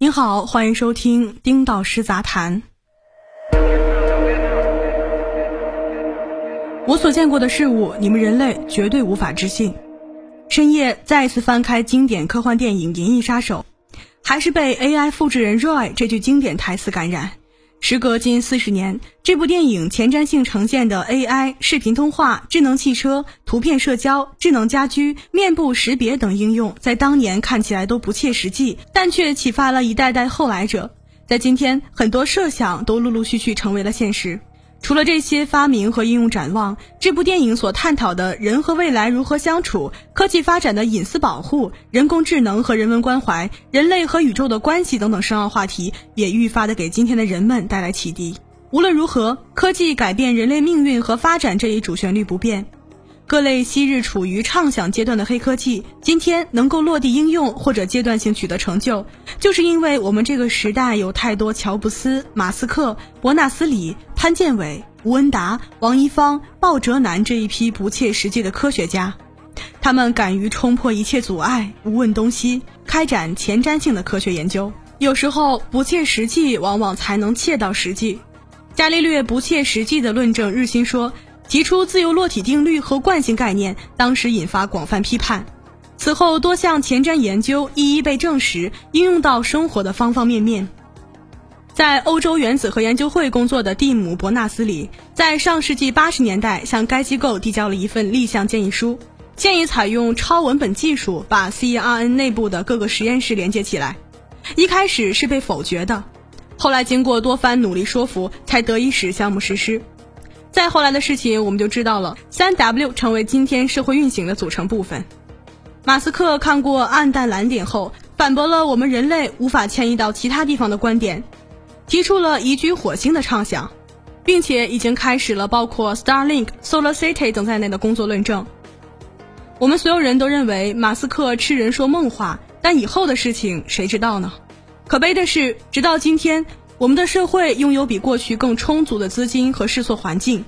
您好，欢迎收听丁导师杂谈。我所见过的事物，你们人类绝对无法置信。深夜再次翻开经典科幻电影《银翼杀手》，还是被 AI 复制人 Roy 这句经典台词感染。时隔近四十年，这部电影前瞻性呈现的 AI 视频通话、智能汽车、图片社交、智能家居、面部识别等应用，在当年看起来都不切实际，但却启发了一代代后来者。在今天，很多设想都陆陆续续成为了现实。除了这些发明和应用展望，这部电影所探讨的人和未来如何相处、科技发展的隐私保护、人工智能和人文关怀、人类和宇宙的关系等等深奥话题，也愈发的给今天的人们带来启迪。无论如何，科技改变人类命运和发展这一主旋律不变。各类昔日处于畅想阶段的黑科技，今天能够落地应用或者阶段性取得成就，就是因为我们这个时代有太多乔布斯、马斯克、伯纳斯李、潘建伟、吴文达、王一芳、鲍哲南这一批不切实际的科学家，他们敢于冲破一切阻碍，无问东西，开展前瞻性的科学研究。有时候不切实际，往往才能切到实际。伽利略不切实际的论证，日心说。提出自由落体定律和惯性概念，当时引发广泛批判。此后多项前瞻研究一一被证实，应用到生活的方方面面。在欧洲原子核研究会工作的蒂姆·伯纳斯里，在上世纪八十年代向该机构递交了一份立项建议书，建议采用超文本技术把 CERN 内部的各个实验室连接起来。一开始是被否决的，后来经过多番努力说服，才得以使项目实施。再后来的事情，我们就知道了。三 W 成为今天社会运行的组成部分。马斯克看过暗淡蓝点后，反驳了我们人类无法迁移到其他地方的观点，提出了移居火星的畅想，并且已经开始了包括 Starlink、Solar City 等在内的工作论证。我们所有人都认为马斯克痴人说梦话，但以后的事情谁知道呢？可悲的是，直到今天。我们的社会拥有比过去更充足的资金和试错环境，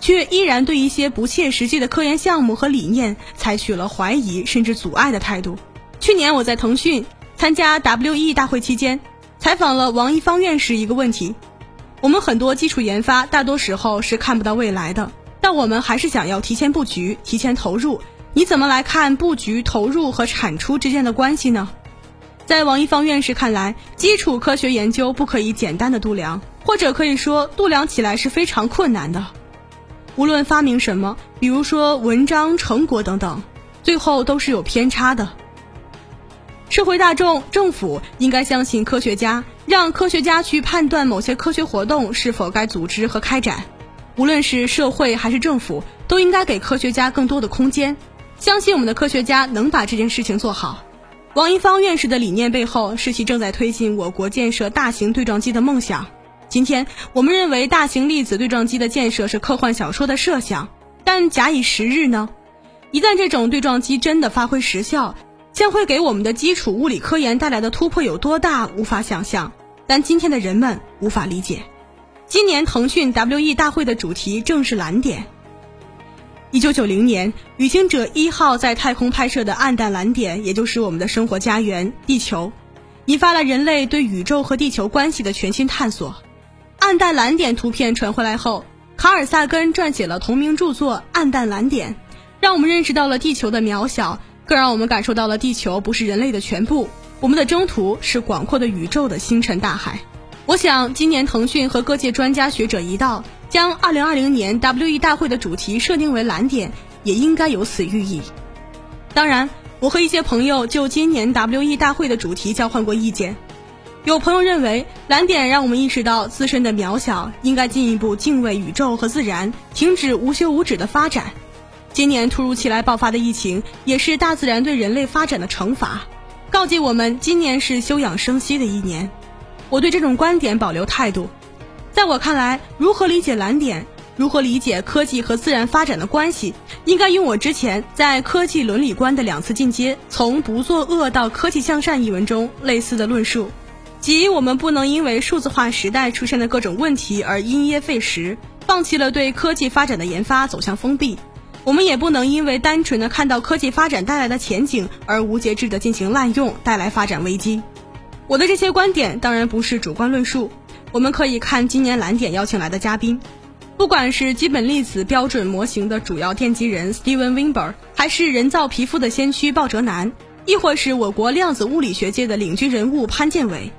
却依然对一些不切实际的科研项目和理念采取了怀疑甚至阻碍的态度。去年我在腾讯参加 WE 大会期间，采访了王一方院士一个问题：我们很多基础研发大多时候是看不到未来的，但我们还是想要提前布局、提前投入。你怎么来看布局、投入和产出之间的关系呢？在王一方院士看来，基础科学研究不可以简单的度量，或者可以说度量起来是非常困难的。无论发明什么，比如说文章、成果等等，最后都是有偏差的。社会大众、政府应该相信科学家，让科学家去判断某些科学活动是否该组织和开展。无论是社会还是政府，都应该给科学家更多的空间，相信我们的科学家能把这件事情做好。王一方院士的理念背后，是其正在推进我国建设大型对撞机的梦想。今天，我们认为大型粒子对撞机的建设是科幻小说的设想，但假以时日呢？一旦这种对撞机真的发挥实效，将会给我们的基础物理科研带来的突破有多大，无法想象。但今天的人们无法理解。今年腾讯 WE 大会的主题正是蓝点。一九九零年，旅行者一号在太空拍摄的暗淡蓝点，也就是我们的生活家园——地球，引发了人类对宇宙和地球关系的全新探索。暗淡蓝点图片传回来后，卡尔萨根撰写了同名著作《暗淡蓝点》，让我们认识到了地球的渺小，更让我们感受到了地球不是人类的全部，我们的征途是广阔的宇宙的星辰大海。我想，今年腾讯和各界专家学者一道。将二零二零年 WE 大会的主题设定为蓝点，也应该有此寓意。当然，我和一些朋友就今年 WE 大会的主题交换过意见。有朋友认为，蓝点让我们意识到自身的渺小，应该进一步敬畏宇宙和自然，停止无休无止的发展。今年突如其来爆发的疫情，也是大自然对人类发展的惩罚，告诫我们今年是休养生息的一年。我对这种观点保留态度。在我看来，如何理解蓝点，如何理解科技和自然发展的关系，应该用我之前在《科技伦理观的两次进阶：从不作恶到科技向善》一文中类似的论述，即我们不能因为数字化时代出现的各种问题而因噎废食，放弃了对科技发展的研发，走向封闭；我们也不能因为单纯的看到科技发展带来的前景而无节制的进行滥用，带来发展危机。我的这些观点当然不是主观论述，我们可以看今年蓝点邀请来的嘉宾，不管是基本粒子标准模型的主要奠基人 Steven Wimber，还是人造皮肤的先驱鲍哲南，亦或是我国量子物理学界的领军人物潘建伟，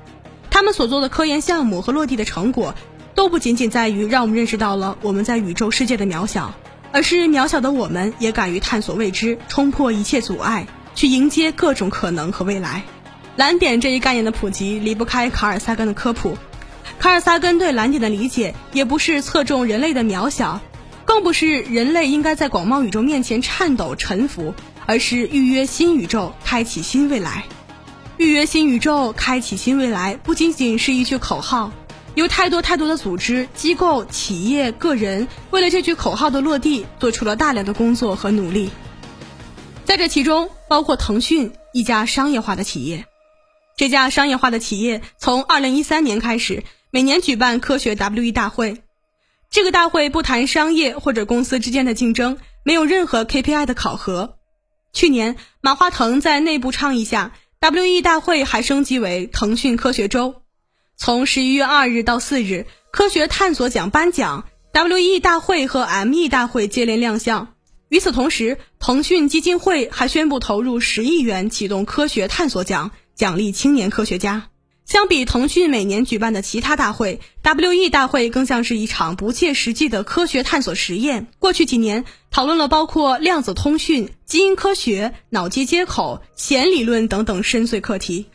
他们所做的科研项目和落地的成果，都不仅仅在于让我们认识到了我们在宇宙世界的渺小，而是渺小的我们也敢于探索未知，冲破一切阻碍，去迎接各种可能和未来。蓝点这一概念的普及离不开卡尔萨根的科普。卡尔萨根对蓝点的理解，也不是侧重人类的渺小，更不是人类应该在广袤宇宙面前颤抖臣服，而是预约新宇宙，开启新未来。预约新宇宙，开启新未来，不仅仅是一句口号，有太多太多的组织、机构、企业、个人，为了这句口号的落地，做出了大量的工作和努力。在这其中，包括腾讯一家商业化的企业。这家商业化的企业从二零一三年开始，每年举办科学 WE 大会。这个大会不谈商业或者公司之间的竞争，没有任何 KPI 的考核。去年，马化腾在内部倡议下，WE 大会还升级为腾讯科学周。从十一月二日到四日，科学探索奖颁奖，WE 大会和 ME 大会接连亮相。与此同时，腾讯基金会还宣布投入十亿元启动科学探索奖。奖励青年科学家。相比腾讯每年举办的其他大会，WE 大会更像是一场不切实际的科学探索实验。过去几年，讨论了包括量子通讯、基因科学、脑机接口、弦理论等等深邃课题。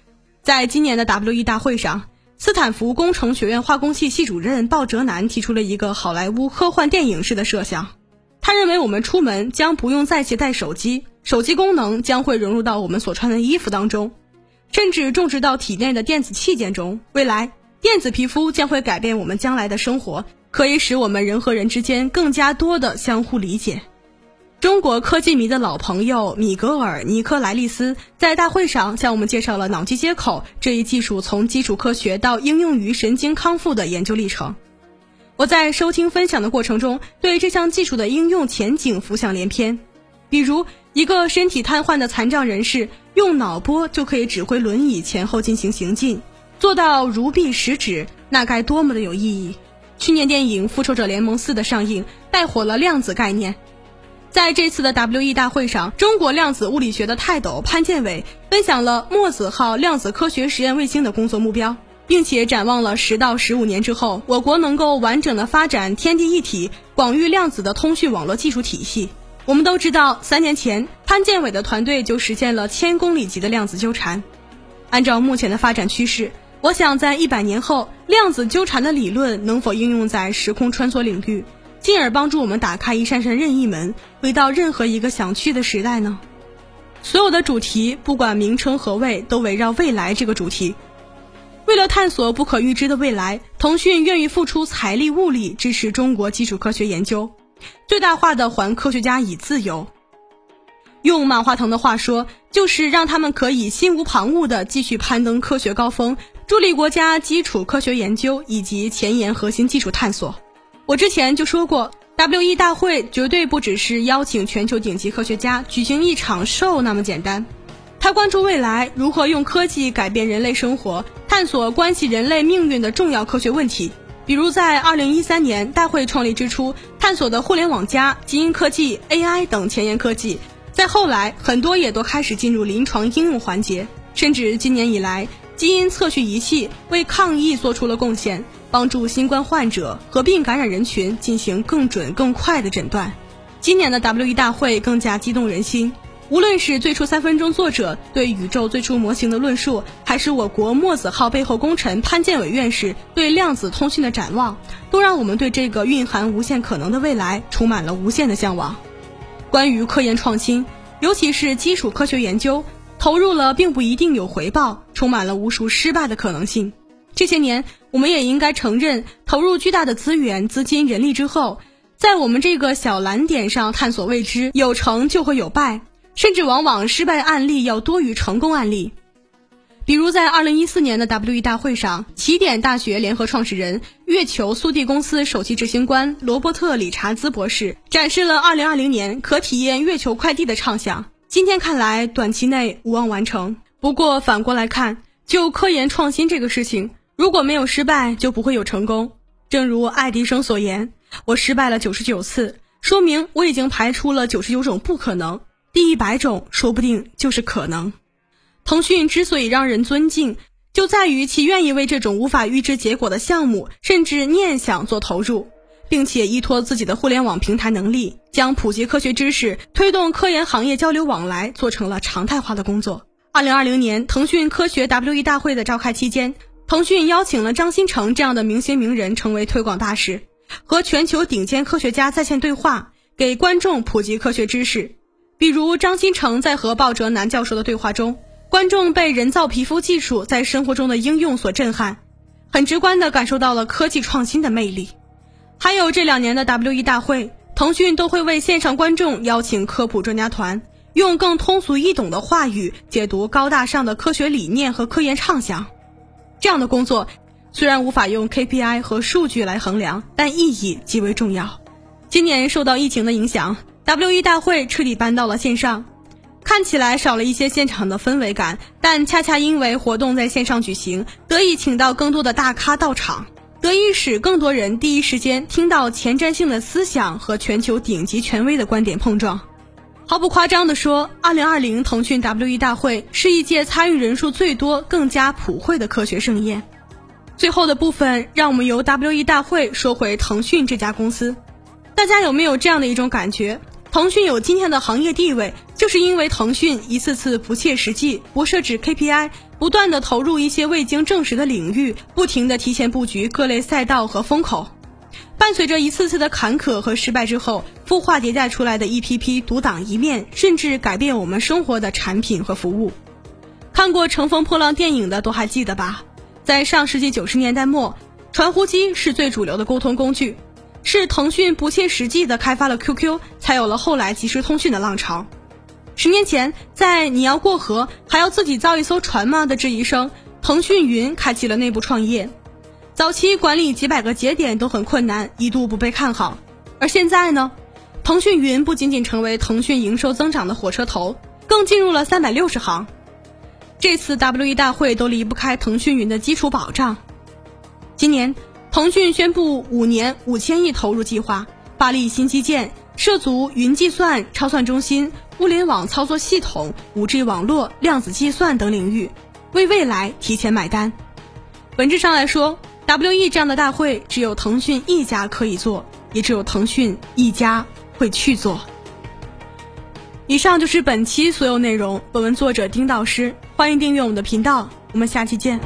在今年的 WE 大会上，斯坦福工程学院化工系系主任鲍哲南提出了一个好莱坞科幻电影式的设想。他认为，我们出门将不用再携带手机，手机功能将会融入到我们所穿的衣服当中。甚至种植到体内的电子器件中，未来电子皮肤将会改变我们将来的生活，可以使我们人和人之间更加多的相互理解。中国科技迷的老朋友米格尔·尼科莱利斯在大会上向我们介绍了脑机接口这一技术从基础科学到应用于神经康复的研究历程。我在收听分享的过程中，对这项技术的应用前景浮想联翩，比如一个身体瘫痪的残障人士。用脑波就可以指挥轮椅前后进行行进，做到如臂使指，那该多么的有意义！去年电影《复仇者联盟四》的上映带火了量子概念。在这次的 WE 大会上，中国量子物理学的泰斗潘建伟分享了墨子号量子科学实验卫星的工作目标，并且展望了十到十五年之后，我国能够完整的发展天地一体、广域量子的通讯网络技术体系。我们都知道，三年前潘建伟的团队就实现了千公里级的量子纠缠。按照目前的发展趋势，我想在一百年后，量子纠缠的理论能否应用在时空穿梭领域，进而帮助我们打开一扇扇任意门，回到任何一个想去的时代呢？所有的主题，不管名称何谓，都围绕未来这个主题。为了探索不可预知的未来，腾讯愿意付出财力物力支持中国基础科学研究。最大化的还科学家以自由。用马化腾的话说，就是让他们可以心无旁骛地继续攀登科学高峰，助力国家基础科学研究以及前沿核心技术探索。我之前就说过，WE 大会绝对不只是邀请全球顶级科学家举行一场 show 那么简单，他关注未来如何用科技改变人类生活，探索关系人类命运的重要科学问题。比如在二零一三年大会创立之初探索的互联网加、基因科技、AI 等前沿科技，在后来很多也都开始进入临床应用环节，甚至今年以来，基因测序仪器为抗疫做出了贡献，帮助新冠患者合并感染人群进行更准更快的诊断。今年的 WE 大会更加激动人心。无论是最初三分钟作者对宇宙最初模型的论述，还是我国墨子号背后功臣潘建伟院士对量子通讯的展望，都让我们对这个蕴含无限可能的未来充满了无限的向往。关于科研创新，尤其是基础科学研究，投入了并不一定有回报，充满了无数失败的可能性。这些年，我们也应该承认，投入巨大的资源、资金、人力之后，在我们这个小蓝点上探索未知，有成就会有败。甚至往往失败案例要多于成功案例，比如在二零一四年的 WE 大会上，起点大学联合创始人、月球速递公司首席执行官罗伯特·理查兹博士展示了二零二零年可体验月球快递的畅想。今天看来，短期内无望完成。不过反过来看，就科研创新这个事情，如果没有失败，就不会有成功。正如爱迪生所言：“我失败了九十九次，说明我已经排除了九十九种不可能，第一百种说不定就是可能。”腾讯之所以让人尊敬，就在于其愿意为这种无法预知结果的项目甚至念想做投入，并且依托自己的互联网平台能力，将普及科学知识、推动科研行业交流往来做成了常态化的工作。二零二零年腾讯科学 WE 大会的召开期间。腾讯邀请了张新成这样的明星名人成为推广大使，和全球顶尖科学家在线对话，给观众普及科学知识。比如张新成在和鲍哲南教授的对话中，观众被人造皮肤技术在生活中的应用所震撼，很直观地感受到了科技创新的魅力。还有这两年的 WE 大会，腾讯都会为线上观众邀请科普专家团，用更通俗易懂的话语解读高大上的科学理念和科研畅想。这样的工作虽然无法用 KPI 和数据来衡量，但意义极为重要。今年受到疫情的影响，WE 大会彻底搬到了线上，看起来少了一些现场的氛围感，但恰恰因为活动在线上举行，得以请到更多的大咖到场，得以使更多人第一时间听到前瞻性的思想和全球顶级权威的观点碰撞。毫不夸张地说，2020腾讯 WE 大会是一届参与人数最多、更加普惠的科学盛宴。最后的部分，让我们由 WE 大会说回腾讯这家公司。大家有没有这样的一种感觉？腾讯有今天的行业地位，就是因为腾讯一次次不切实际、不设置 KPI，不断的投入一些未经证实的领域，不停的提前布局各类赛道和风口。伴随着一次次的坎坷和失败之后，孵化迭代出来的一批批独当一面，甚至改变我们生活的产品和服务。看过《乘风破浪》电影的都还记得吧？在上世纪九十年代末，传呼机是最主流的沟通工具，是腾讯不切实际的开发了 QQ，才有了后来即时通讯的浪潮。十年前，在你要过河还要自己造一艘船吗的质疑声，腾讯云开启了内部创业。早期管理几百个节点都很困难，一度不被看好。而现在呢，腾讯云不仅仅成为腾讯营收增长的火车头，更进入了三百六十行。这次 WE 大会都离不开腾讯云的基础保障。今年，腾讯宣布五年五千亿投入计划，发力新基建，涉足云计算、超算中心、物联网操作系统、五 G 网络、量子计算等领域，为未来提前买单。本质上来说，WE 这样的大会，只有腾讯一家可以做，也只有腾讯一家会去做。以上就是本期所有内容。本文作者丁导师，欢迎订阅我们的频道，我们下期见。